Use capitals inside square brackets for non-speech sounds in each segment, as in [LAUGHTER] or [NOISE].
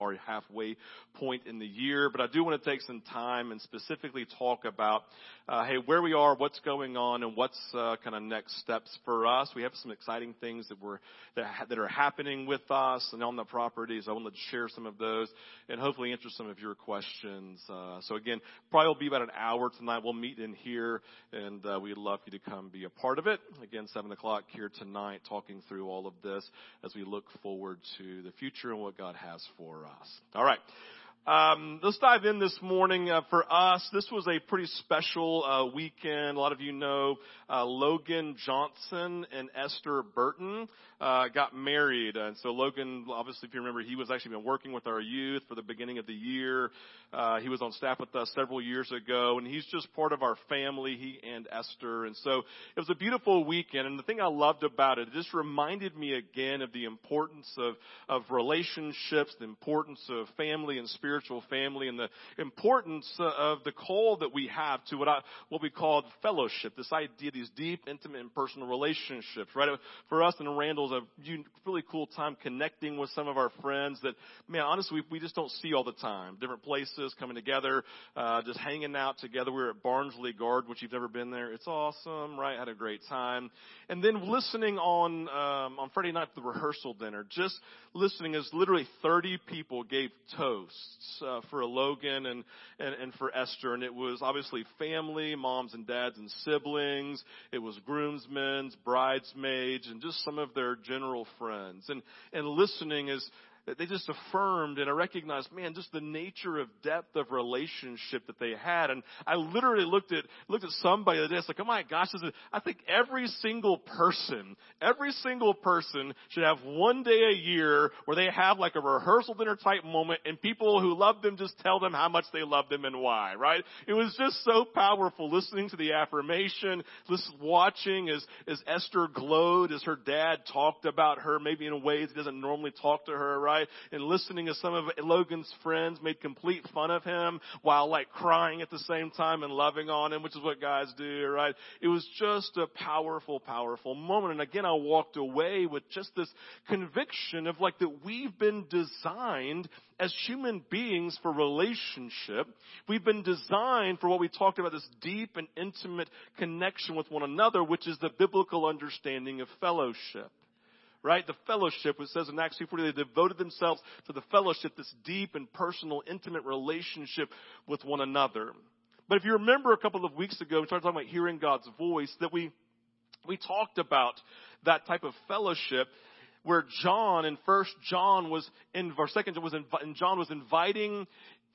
our halfway point in the year, but I do want to take some time and specifically talk about, uh, hey, where we are, what's going on, and what's uh, kind of next steps for us. We have some exciting things that we're that, ha- that are happening with us and on the properties. I want to share some of those and hopefully answer some of your questions. Uh, so again, probably will be about an hour tonight. We'll meet in here, and uh, we'd love you to come be a part of it. Again, seven o'clock here tonight, talking through all of this as we look forward to the future and what God has for us. All right. Um, let's dive in this morning. Uh, for us, this was a pretty special uh, weekend. A lot of you know uh, Logan Johnson and Esther Burton uh, got married, and so Logan, obviously, if you remember, he was actually been working with our youth for the beginning of the year. Uh, he was on staff with us several years ago, and he's just part of our family. He and Esther, and so it was a beautiful weekend. And the thing I loved about it, it just reminded me again of the importance of of relationships, the importance of family and spiritual family and the importance of the call that we have to what I, what we call fellowship. This idea, these deep, intimate, and personal relationships, right? For us in Randall's a really cool time connecting with some of our friends that, man, honestly, we, just don't see all the time. Different places coming together, uh, just hanging out together. We were at Barnsley Gardens, which you've never been there. It's awesome, right? Had a great time. And then listening on, um, on Friday night, the rehearsal dinner, just listening as literally 30 people gave toasts uh, for Logan and, and, and for Esther. And it was obviously family, moms and dads and siblings. It was groomsmen, bridesmaids, and just some of their general friends. And, and listening is, they just affirmed and I recognized, man, just the nature of depth of relationship that they had. And I literally looked at, looked at somebody the other day, like, oh my gosh, is, I think every single person, every single person should have one day a year where they have like a rehearsal dinner type moment and people who love them just tell them how much they love them and why, right? It was just so powerful listening to the affirmation, just watching as, as Esther glowed, as her dad talked about her, maybe in ways he doesn't normally talk to her, right? And listening to some of Logan's friends made complete fun of him while like crying at the same time and loving on him, which is what guys do, right? It was just a powerful, powerful moment. And again, I walked away with just this conviction of like that we've been designed as human beings for relationship. We've been designed for what we talked about, this deep and intimate connection with one another, which is the biblical understanding of fellowship right? The fellowship, it says in Acts 2.40, they devoted themselves to the fellowship, this deep and personal, intimate relationship with one another. But if you remember a couple of weeks ago, we started talking about hearing God's voice, that we, we talked about that type of fellowship where John in First John was in verse second John was in, John was inviting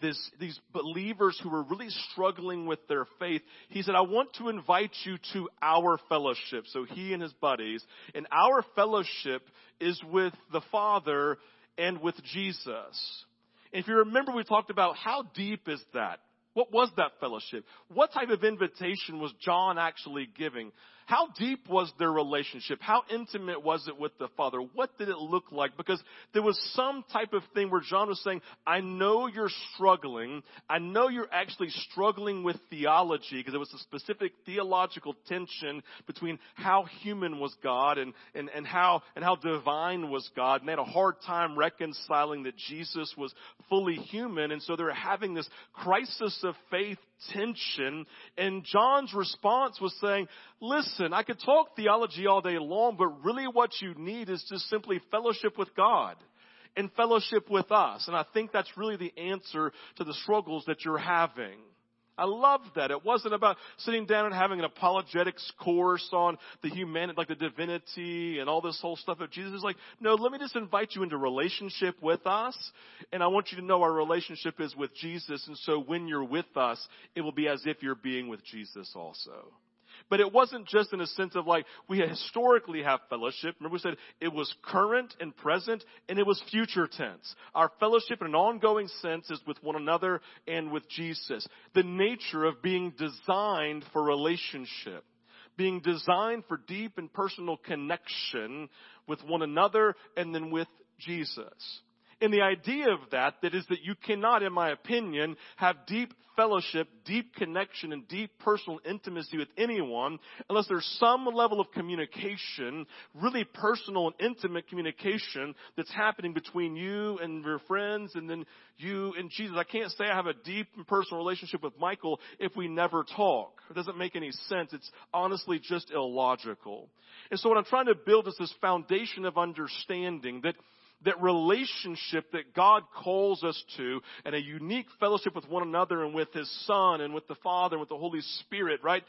this, these believers who were really struggling with their faith, he said, I want to invite you to our fellowship. So he and his buddies, and our fellowship is with the Father and with Jesus. And if you remember, we talked about how deep is that? What was that fellowship? What type of invitation was John actually giving? How deep was their relationship? How intimate was it with the Father? What did it look like? Because there was some type of thing where John was saying, I know you're struggling. I know you're actually struggling with theology because there was a specific theological tension between how human was God and, and, and how, and how divine was God. And they had a hard time reconciling that Jesus was fully human. And so they were having this crisis of faith tension. And John's response was saying, listen, I could talk theology all day long, but really what you need is just simply fellowship with God and fellowship with us. And I think that's really the answer to the struggles that you're having. I love that. It wasn't about sitting down and having an apologetics course on the humanity, like the divinity and all this whole stuff of Jesus. It's like, no, let me just invite you into relationship with us. And I want you to know our relationship is with Jesus. And so when you're with us, it will be as if you're being with Jesus also. But it wasn't just in a sense of like, we historically have fellowship. Remember we said it was current and present and it was future tense. Our fellowship in an ongoing sense is with one another and with Jesus. The nature of being designed for relationship. Being designed for deep and personal connection with one another and then with Jesus. And the idea of that, that is that you cannot, in my opinion, have deep fellowship, deep connection, and deep personal intimacy with anyone unless there's some level of communication, really personal and intimate communication that's happening between you and your friends and then you and Jesus. I can't say I have a deep and personal relationship with Michael if we never talk. It doesn't make any sense. It's honestly just illogical. And so what I'm trying to build is this foundation of understanding that that relationship that God calls us to and a unique fellowship with one another and with His Son and with the Father and with the Holy Spirit, right?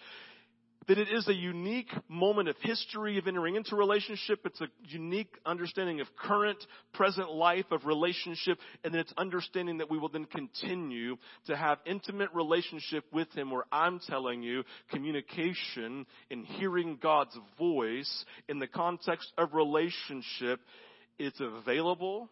That it is a unique moment of history of entering into relationship. It's a unique understanding of current, present life of relationship. And then it's understanding that we will then continue to have intimate relationship with Him where I'm telling you communication and hearing God's voice in the context of relationship it's available,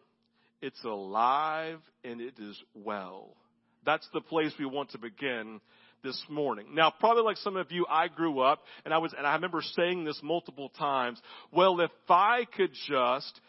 it's alive, and it is well. That's the place we want to begin this morning. Now, probably like some of you, I grew up and I was, and I remember saying this multiple times. Well, if I could just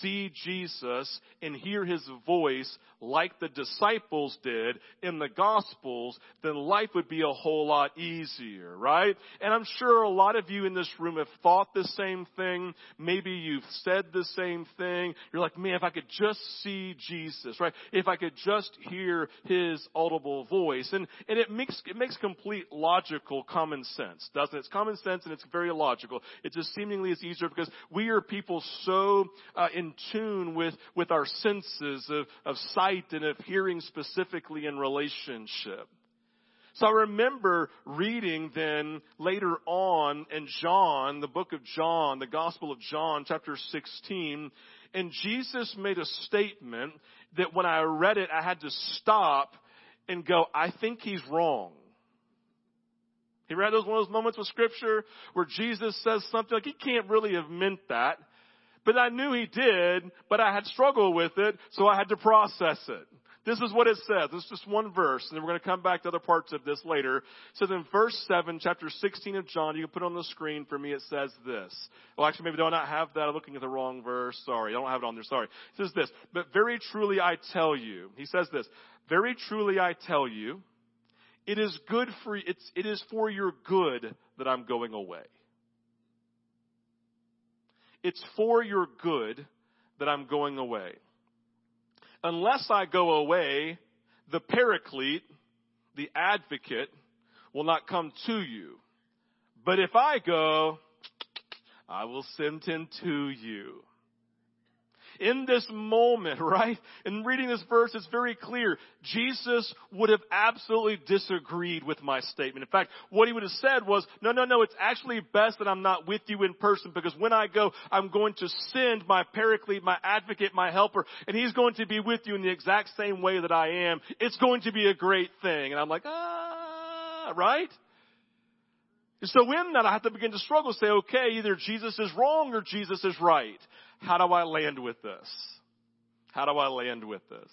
see Jesus and hear his voice like the disciples did in the gospels, then life would be a whole lot easier, right? And I'm sure a lot of you in this room have thought the same thing. Maybe you've said the same thing. You're like, man, if I could just see Jesus, right? If I could just hear his audible voice. And, and it makes, it makes complete logical common sense, doesn't it? It's common sense and it's very logical. It just seemingly is easier because we are people so uh, in tune with, with our senses of, of sight and of hearing specifically in relationship. So I remember reading then later on in John, the book of John, the Gospel of John, chapter 16, and Jesus made a statement that when I read it, I had to stop and go, I think he's wrong. He read those one of those moments with scripture where Jesus says something like he can't really have meant that? But I knew he did, but I had struggled with it, so I had to process it. This is what it says. This is just one verse, and then we're going to come back to other parts of this later. Says in verse 7, chapter 16 of John, you can put on the screen for me, it says this. Well, actually, maybe do I not have that? I'm looking at the wrong verse. Sorry, I don't have it on there. Sorry. It says this, but very truly I tell you, he says this, very truly I tell you, it is good for, it's, it is for your good that I'm going away. It's for your good that I'm going away. Unless I go away, the paraclete, the advocate, will not come to you. But if I go, I will send him to you in this moment, [LAUGHS] right? In reading this verse, it's very clear. Jesus would have absolutely disagreed with my statement. In fact, what he would have said was, no, no, no, it's actually best that I'm not with you in person because when I go, I'm going to send my paraclete, my advocate, my helper, and he's going to be with you in the exact same way that I am. It's going to be a great thing. And I'm like, ah, right? So in that, I have to begin to struggle, say, okay, either Jesus is wrong or Jesus is right. How do I land with this? How do I land with this?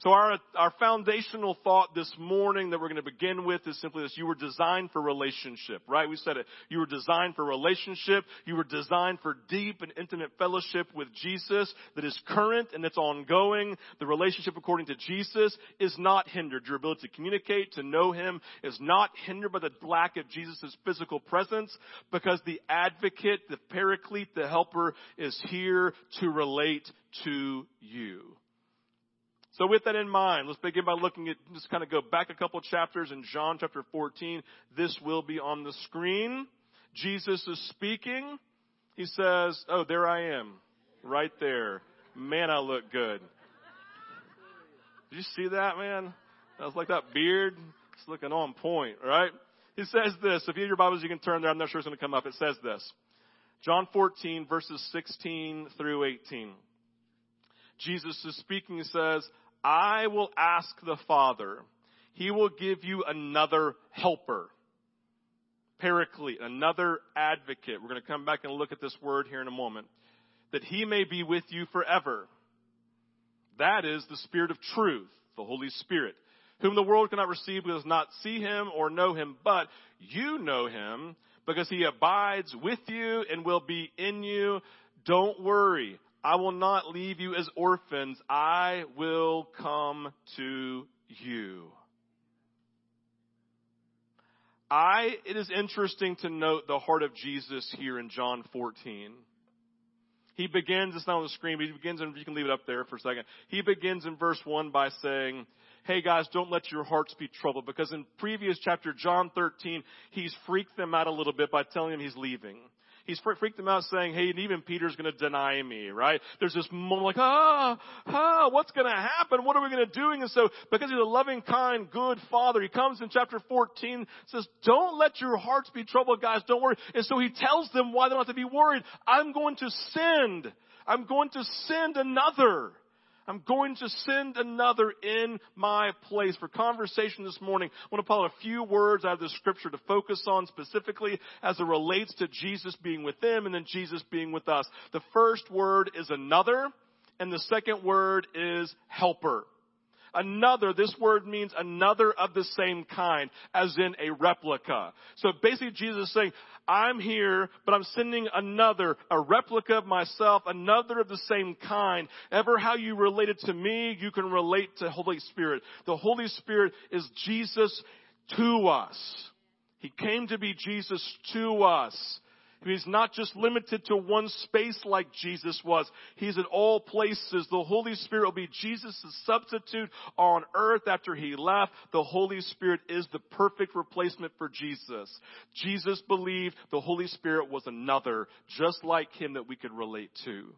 So our, our foundational thought this morning that we're going to begin with is simply this. You were designed for relationship, right? We said it. You were designed for relationship. You were designed for deep and intimate fellowship with Jesus that is current and that's ongoing. The relationship according to Jesus is not hindered. Your ability to communicate, to know Him is not hindered by the lack of Jesus' physical presence because the advocate, the paraclete, the helper is here to relate to you. So with that in mind, let's begin by looking at, just kind of go back a couple chapters in John chapter 14. This will be on the screen. Jesus is speaking. He says, oh, there I am. Right there. Man, I look good. Did you see that, man? That was like that beard. It's looking on point, right? He says this. If you have your Bibles, you can turn there. I'm not sure it's going to come up. It says this. John 14 verses 16 through 18. Jesus is speaking, he says, I will ask the Father. He will give you another helper. Paraclete, another advocate. We're going to come back and look at this word here in a moment. That he may be with you forever. That is the Spirit of truth, the Holy Spirit, whom the world cannot receive because not see him or know him, but you know him because he abides with you and will be in you. Don't worry. I will not leave you as orphans. I will come to you. I, it is interesting to note the heart of Jesus here in John 14. He begins, it's not on the screen, but he begins, and you can leave it up there for a second. He begins in verse 1 by saying, hey guys, don't let your hearts be troubled. Because in previous chapter, John 13, he's freaked them out a little bit by telling them he's leaving. He's freaked them out saying, hey, even Peter's gonna deny me, right? There's this moment like, ah, ah, what's gonna happen? What are we gonna do? And so, because he's a loving, kind, good father, he comes in chapter 14, says, don't let your hearts be troubled, guys, don't worry. And so he tells them why they don't have to be worried. I'm going to send. I'm going to send another. I'm going to send another in my place. For conversation this morning, I want to pull a few words out of the scripture to focus on specifically as it relates to Jesus being with them and then Jesus being with us. The first word is another, and the second word is helper. Another, this word means another of the same kind, as in a replica. So basically Jesus is saying, I'm here, but I'm sending another, a replica of myself, another of the same kind. Ever how you related to me, you can relate to Holy Spirit. The Holy Spirit is Jesus to us. He came to be Jesus to us. He's not just limited to one space like Jesus was. He's in all places. The Holy Spirit will be Jesus' substitute on earth after he left. The Holy Spirit is the perfect replacement for Jesus. Jesus believed the Holy Spirit was another, just like him that we could relate to.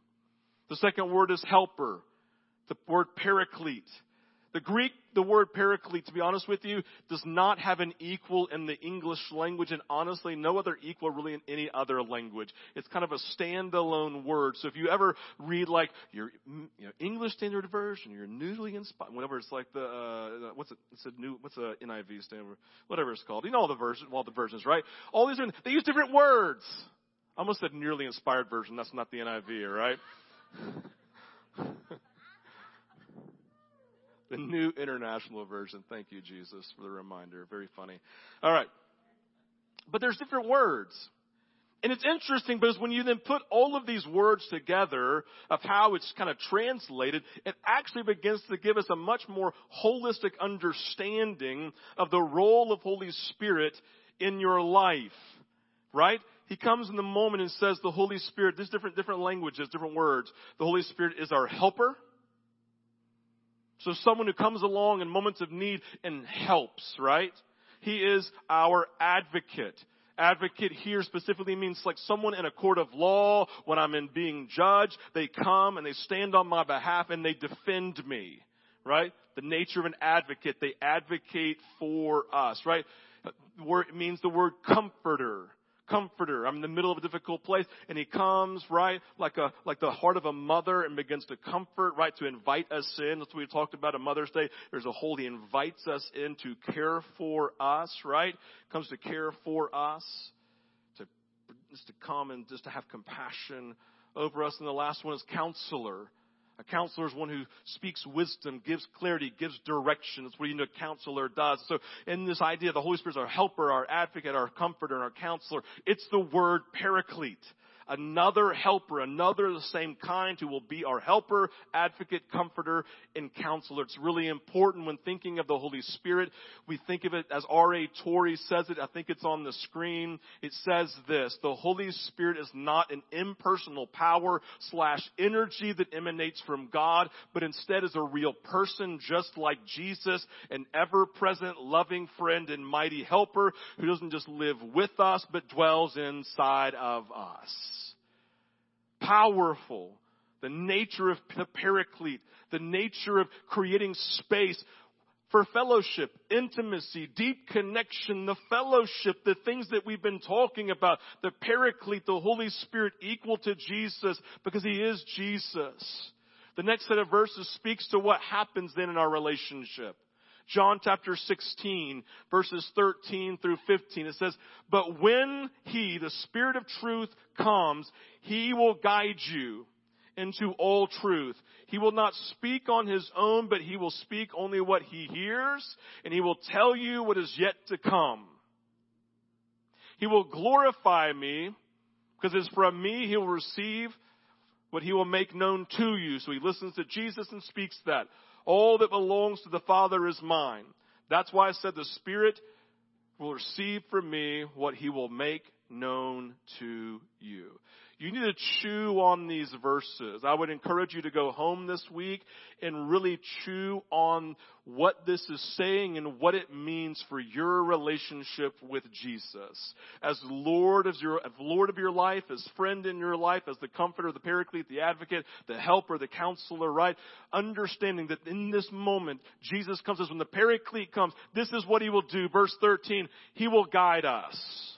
The second word is helper. The word paraclete. The Greek, the word paraclete, to be honest with you, does not have an equal in the English language and honestly no other equal really in any other language. It's kind of a standalone word. So if you ever read like your you know, English Standard Version, your newly inspired, whatever it's like the, uh, what's it, it's a new, what's a NIV standard, whatever it's called. You know all the versions, all the versions, right? All these, are, they use different words. I almost said nearly inspired version. That's not the NIV, right? [LAUGHS] the New International Version. Thank you, Jesus, for the reminder. Very funny. All right. But there's different words. And it's interesting because when you then put all of these words together of how it's kind of translated, it actually begins to give us a much more holistic understanding of the role of Holy Spirit in your life. Right? He comes in the moment and says the Holy Spirit, there's different, different languages, different words. The Holy Spirit is our helper. So someone who comes along in moments of need and helps, right? He is our advocate. Advocate here specifically means like someone in a court of law when I'm in being judged, they come and they stand on my behalf and they defend me, right? The nature of an advocate, they advocate for us, right? It means the word comforter comforter. I'm in the middle of a difficult place and he comes, right, like a, like the heart of a mother and begins to comfort, right, to invite us in. That's what we talked about on Mother's Day. There's a whole, he invites us in to care for us, right? Comes to care for us, to, just to come and just to have compassion over us. And the last one is counselor a counselor is one who speaks wisdom, gives clarity, gives direction. That's what you know a counselor does. So in this idea, the Holy Spirit is our helper, our advocate, our comforter, and our counselor. It's the word paraclete another helper, another of the same kind who will be our helper, advocate, comforter, and counselor. It's really important when thinking of the Holy Spirit. We think of it as R.A. Torrey says it. I think it's on the screen. It says this, the Holy Spirit is not an impersonal power slash energy that emanates from God, but instead is a real person just like Jesus, an ever-present loving friend and mighty helper who doesn't just live with us, but dwells inside of us powerful. The nature of the paraclete, the nature of creating space for fellowship, intimacy, deep connection, the fellowship, the things that we've been talking about, the paraclete, the Holy Spirit equal to Jesus because He is Jesus. The next set of verses speaks to what happens then in our relationship. John chapter 16, verses 13 through 15. It says, But when He, the Spirit of truth, comes, He will guide you into all truth. He will not speak on His own, but He will speak only what He hears, and He will tell you what is yet to come. He will glorify me, because it's from me He will receive what he will make known to you. So he listens to Jesus and speaks that. All that belongs to the Father is mine. That's why I said the Spirit will receive from me what he will make known to you. You need to chew on these verses. I would encourage you to go home this week and really chew on what this is saying and what it means for your relationship with Jesus. As Lord of your, as Lord of your life, as friend in your life, as the comforter, the paraclete, the advocate, the helper, the counselor, right? Understanding that in this moment, Jesus comes as when the paraclete comes, this is what he will do. Verse 13, he will guide us.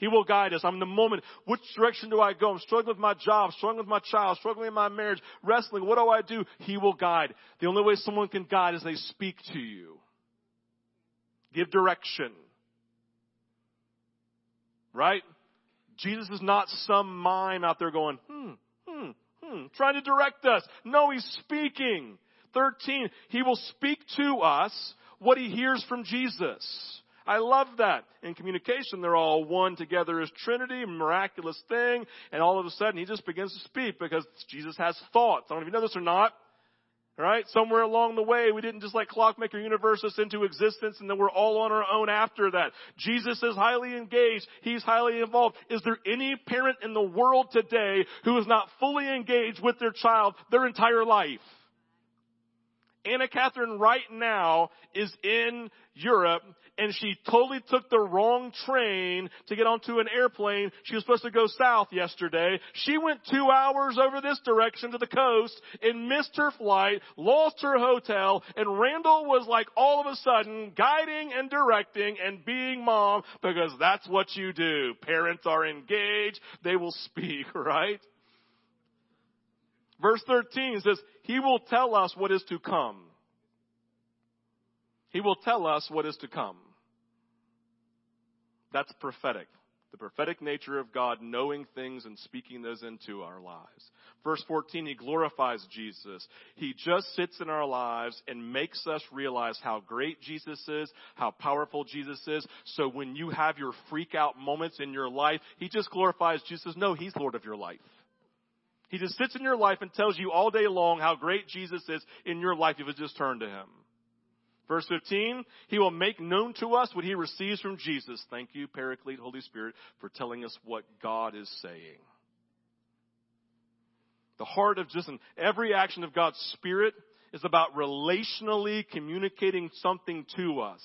He will guide us. I'm in the moment. Which direction do I go? I'm struggling with my job, struggling with my child, struggling in my marriage, wrestling. What do I do? He will guide. The only way someone can guide is they speak to you. Give direction. Right? Jesus is not some mind out there going, hmm, hmm, hmm, trying to direct us. No, he's speaking. 13, he will speak to us what he hears from Jesus. I love that. In communication, they're all one together as Trinity, miraculous thing, and all of a sudden he just begins to speak because Jesus has thoughts. I don't know if you know this or not. Right? Somewhere along the way, we didn't just like clockmaker universe us into existence and then we're all on our own after that. Jesus is highly engaged. He's highly involved. Is there any parent in the world today who is not fully engaged with their child their entire life? Anna Catherine right now is in Europe and she totally took the wrong train to get onto an airplane. She was supposed to go south yesterday. She went two hours over this direction to the coast and missed her flight, lost her hotel, and Randall was like all of a sudden guiding and directing and being mom because that's what you do. Parents are engaged. They will speak, [LAUGHS] right? Verse 13 says, He will tell us what is to come. He will tell us what is to come. That's prophetic. The prophetic nature of God knowing things and speaking those into our lives. Verse 14, He glorifies Jesus. He just sits in our lives and makes us realize how great Jesus is, how powerful Jesus is. So when you have your freak out moments in your life, He just glorifies Jesus. No, He's Lord of your life. He just sits in your life and tells you all day long how great Jesus is in your life if you just turn to Him. Verse 15, He will make known to us what He receives from Jesus. Thank you, Paraclete, Holy Spirit, for telling us what God is saying. The heart of just every action of God's Spirit is about relationally communicating something to us.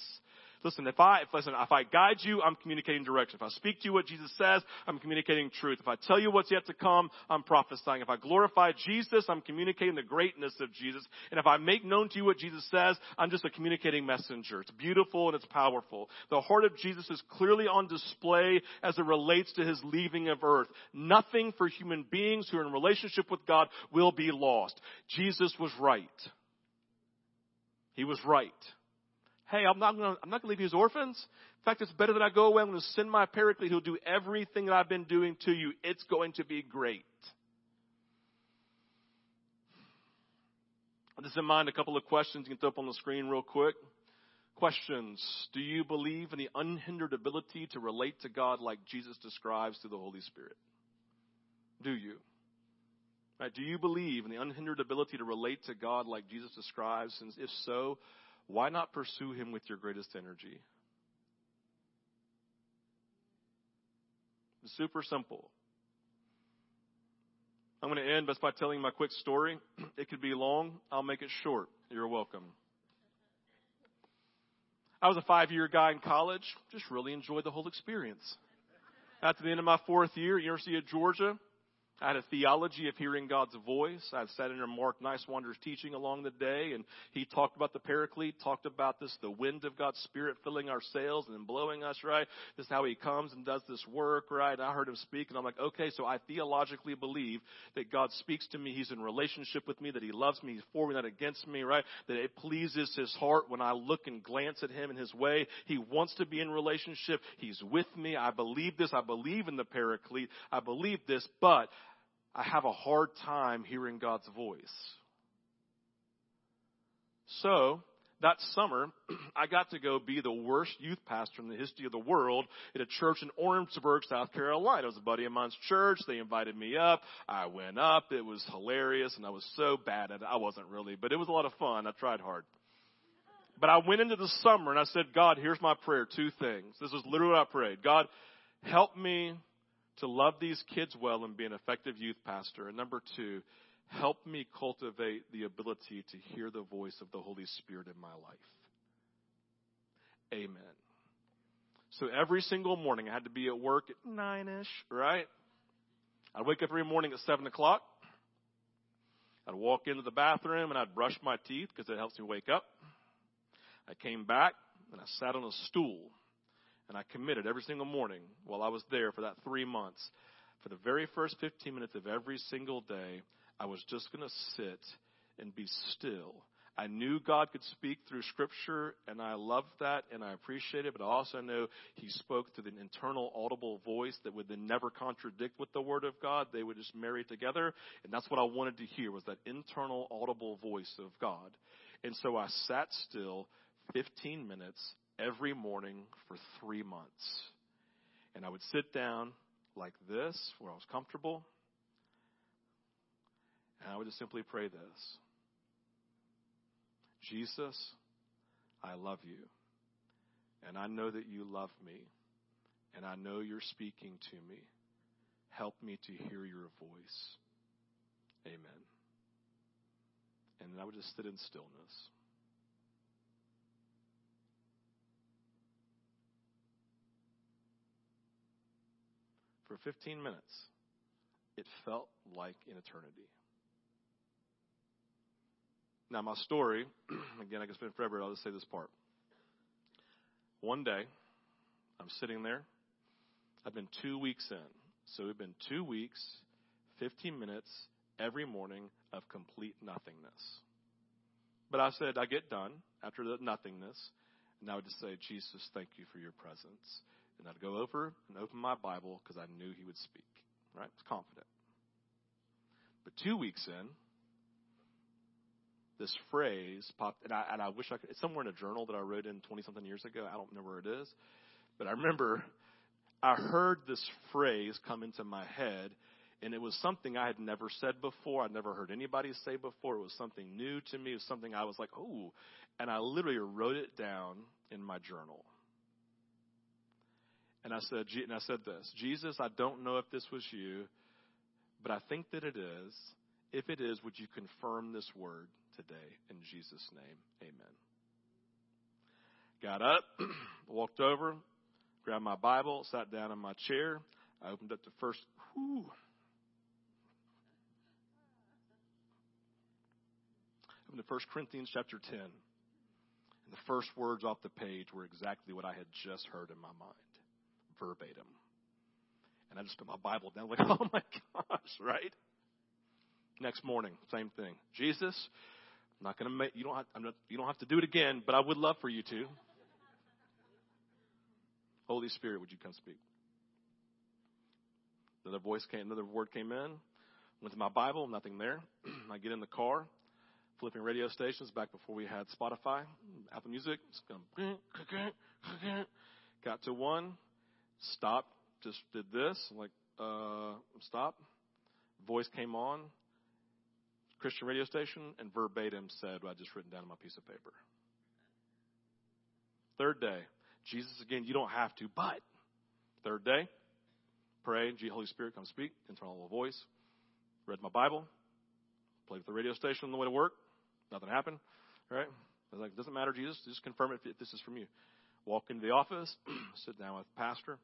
Listen, if I, if, listen, if I guide you, I'm communicating direction. If I speak to you what Jesus says, I'm communicating truth. If I tell you what's yet to come, I'm prophesying. If I glorify Jesus, I'm communicating the greatness of Jesus. And if I make known to you what Jesus says, I'm just a communicating messenger. It's beautiful and it's powerful. The heart of Jesus is clearly on display as it relates to his leaving of earth. Nothing for human beings who are in relationship with God will be lost. Jesus was right. He was right hey, I'm not going to, I'm not to leave you as orphans. In fact, it's better that I go away. I'm going to send my paraclete who'll do everything that I've been doing to you. It's going to be great. With this in mind, a couple of questions you can throw up on the screen real quick. Questions. Do you believe in the unhindered ability to relate to God like Jesus describes through the Holy Spirit? Do you? Right, do you believe in the unhindered ability to relate to God like Jesus describes? And if so, why not pursue Him with your greatest energy? It's super simple. I'm going to end just by telling my quick story. [CLEARS THROAT] It could be long. I'll make it short. You're welcome. I was a five year guy in college. Just really enjoyed the whole experience. At the end of my fourth year, University of Georgia, I had a theology of hearing God's voice. I've sat in Mark Nicewander's teaching along the day, and he talked about the paraclete, talked about this, the wind of God's Spirit filling our sails and blowing us, right? This is how he comes and does this work, right? I heard him speak, and I'm like, okay, so I theologically believe that God speaks to me. He's in relationship with me, that he loves me, he's for me, not against me, right? That it pleases his heart when I look and glance at him in his way. He wants to be in relationship. He's with me. I believe this. I believe in the paraclete. I believe this, but I have a hard time hearing God's voice. So, that summer, [CLEARS THROAT] I got to go be the worst youth pastor in the history of the world at a church in Orangeburg, South Carolina. It was a buddy of mine's church. They invited me up. I went up. It was hilarious, and I was so bad at it. I wasn't really, but it was a lot of fun. I tried hard. But I went into the summer and I said, God, here's my prayer. Two things. This is literally what I prayed. God, help me to love these kids well and be an effective youth pastor. And number two, help me cultivate the ability to hear the voice of the Holy Spirit in my life. Amen. So every single morning I had to be at work at nine ish, right? I'd wake up every morning at seven o'clock. I'd walk into the bathroom and I'd brush my teeth because it helps me wake up. I came back and I sat on a stool and I committed every single morning while I was there for that three months. For the very first 15 minutes of every single day, I was just going to sit and be still. I knew God could speak through Scripture, and I loved that, and I appreciate it. But I also know He spoke through an internal, audible voice that would then never contradict with the Word of God. They would just marry together, and that's what I wanted to hear was that internal, audible voice of God. And so I sat still 15 minutes every morning for three months, and I would sit down like this, where I was comfortable, and I would just simply pray this Jesus, I love you. And I know that you love me. And I know you're speaking to me. Help me to hear your voice. Amen. And I would just sit in stillness. For 15 minutes, it felt like an eternity. Now, my story, [CLEARS THROAT] again, I could spend forever, I'll just say this part. One day, I'm sitting there. I've been two weeks in. So we've been two weeks, 15 minutes every morning of complete nothingness. But I said, I get done after the nothingness, and I would just say, Jesus, thank you for your presence. And I'd go over and open my Bible because I knew he would speak. Right? I was confident. But two weeks in, this phrase popped, and I, and I wish I could, it's somewhere in a journal that I wrote in 20 something years ago. I don't know where it is. But I remember I heard this phrase come into my head, and it was something I had never said before. I'd never heard anybody say before. It was something new to me. It was something I was like, oh. And I literally wrote it down in my journal. And I said, and I said this, Jesus, I don't know if this was you, but I think that it is. If it is, would you confirm this word? today. In Jesus' name, amen. Got up, [CLEARS THROAT] walked over, grabbed my Bible, sat down in my chair. I opened up to first, whew, opened to First Corinthians chapter 10. And the first words off the page were exactly what I had just heard in my mind, verbatim. And I just put my Bible down, like, [LAUGHS] oh my gosh, right? Next morning, same thing. Jesus, I'm not going to make you don't have, not, you don't have to do it again, but I would love for you to. Holy Spirit, would you come speak? Another voice came, another word came in. Went to my Bible, nothing there. [CLEARS THROAT] I get in the car, flipping radio stations back before we had Spotify, Apple Music. [CLEARS THROAT] Got to one, stopped, just did this, like, uh, stop. Voice came on, Christian radio station and verbatim said what I just written down on my piece of paper. Third day, Jesus again, you don't have to, but third day, pray, G Holy Spirit come speak, internal voice. Read my Bible, played with the radio station on the way to work, nothing happened. Right? I was like, doesn't matter, Jesus, just confirm it if this is from you. Walk into the office, [CLEARS THROAT] sit down with pastor.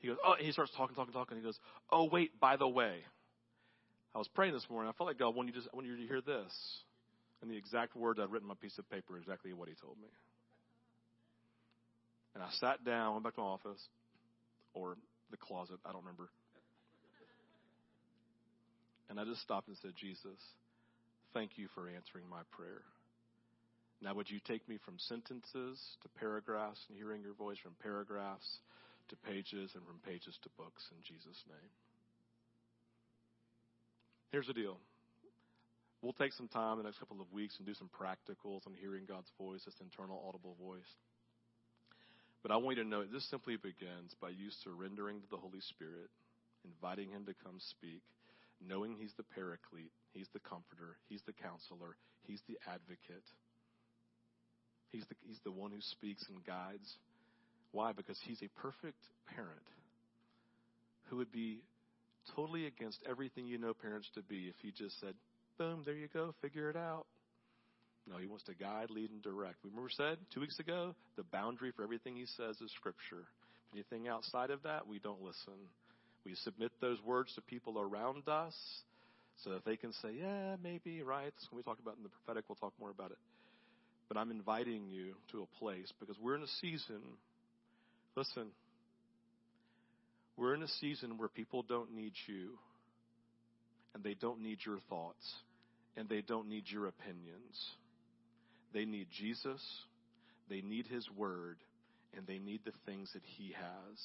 He goes, oh, he starts talking, talking, talking. He goes, oh, wait, by the way, I was praying this morning. I felt like God wanted you to, wanted you to hear this. And the exact words I'd written on my piece of paper exactly what he told me. And I sat down, went back to my office, or the closet, I don't remember. And I just stopped and said, Jesus, thank you for answering my prayer. Now, would you take me from sentences to paragraphs and hearing your voice from paragraphs to pages and from pages to books in Jesus' name? Here's the deal we'll take some time in the next couple of weeks and do some practicals on hearing God's voice, this internal audible voice. But I want you to know this simply begins by you surrendering to the Holy Spirit, inviting Him to come speak, knowing He's the paraclete, He's the comforter, He's the counselor, He's the advocate. He's the, he's the one who speaks and guides. Why? Because He's a perfect parent who would be totally against everything you know parents to be if He just said, boom, there you go, figure it out. No, he wants to guide, lead, and direct. We remember said two weeks ago, the boundary for everything he says is Scripture. Anything outside of that, we don't listen. We submit those words to people around us so that they can say, yeah, maybe, right? When we talk about in the prophetic, we'll talk more about it. But I'm inviting you to a place because we're in a season, listen, we're in a season where people don't need you and they don't need your thoughts and they don't need your opinions. They need Jesus, they need His Word, and they need the things that He has.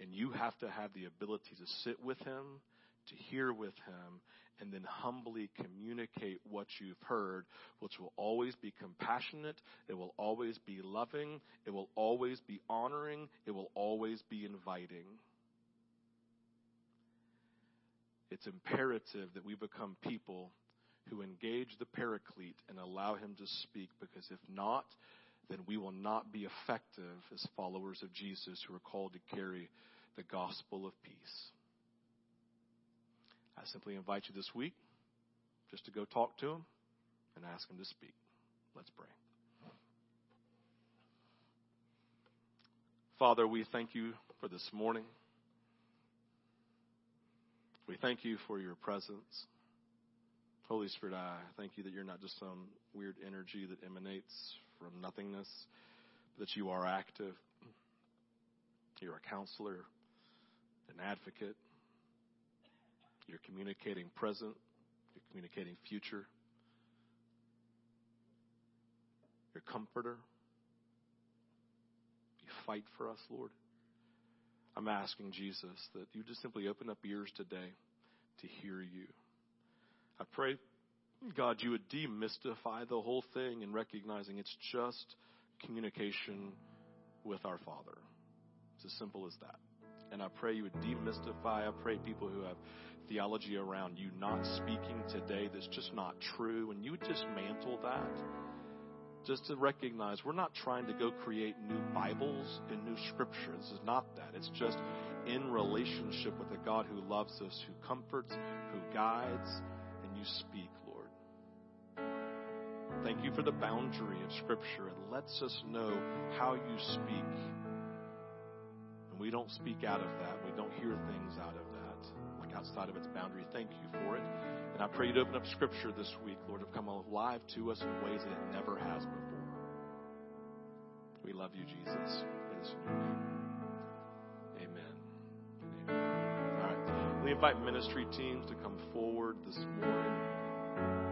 And you have to have the ability to sit with Him, to hear with Him, and then humbly communicate what you've heard, which will always be compassionate, it will always be loving, it will always be honoring, it will always be inviting. It's imperative that we become people who engage the paraclete and allow him to speak, because if not, then we will not be effective as followers of Jesus who are called to carry the gospel of peace. I simply invite you this week just to go talk to him and ask him to speak. Let's pray. Father, we thank you for this morning. We thank you for your presence. Holy Spirit, I thank you that you're not just some weird energy that emanates from nothingness, but that you are active. You're a counselor, an advocate. You're communicating present. You're communicating future. You're comforter. You fight for us, Lord. I'm asking Jesus that you just simply open up ears today to hear you. I pray, God, you would demystify the whole thing and recognizing it's just communication with our Father. It's as simple as that. And I pray you would demystify. I pray people who have theology around you not speaking today that's just not true, and you would dismantle that. Just to recognize we're not trying to go create new Bibles and new scripture. This is not that. It's just in relationship with a God who loves us, who comforts, who guides, and you speak, Lord. Thank you for the boundary of Scripture. It lets us know how you speak. And we don't speak out of that. We don't hear things out of that, like outside of its boundary. Thank you for it. And I pray you to open up Scripture this week, Lord, to come alive to us in ways that it never has before. We love you, Jesus. In His name. Amen. Amen. All right. We invite ministry teams to come forward this morning.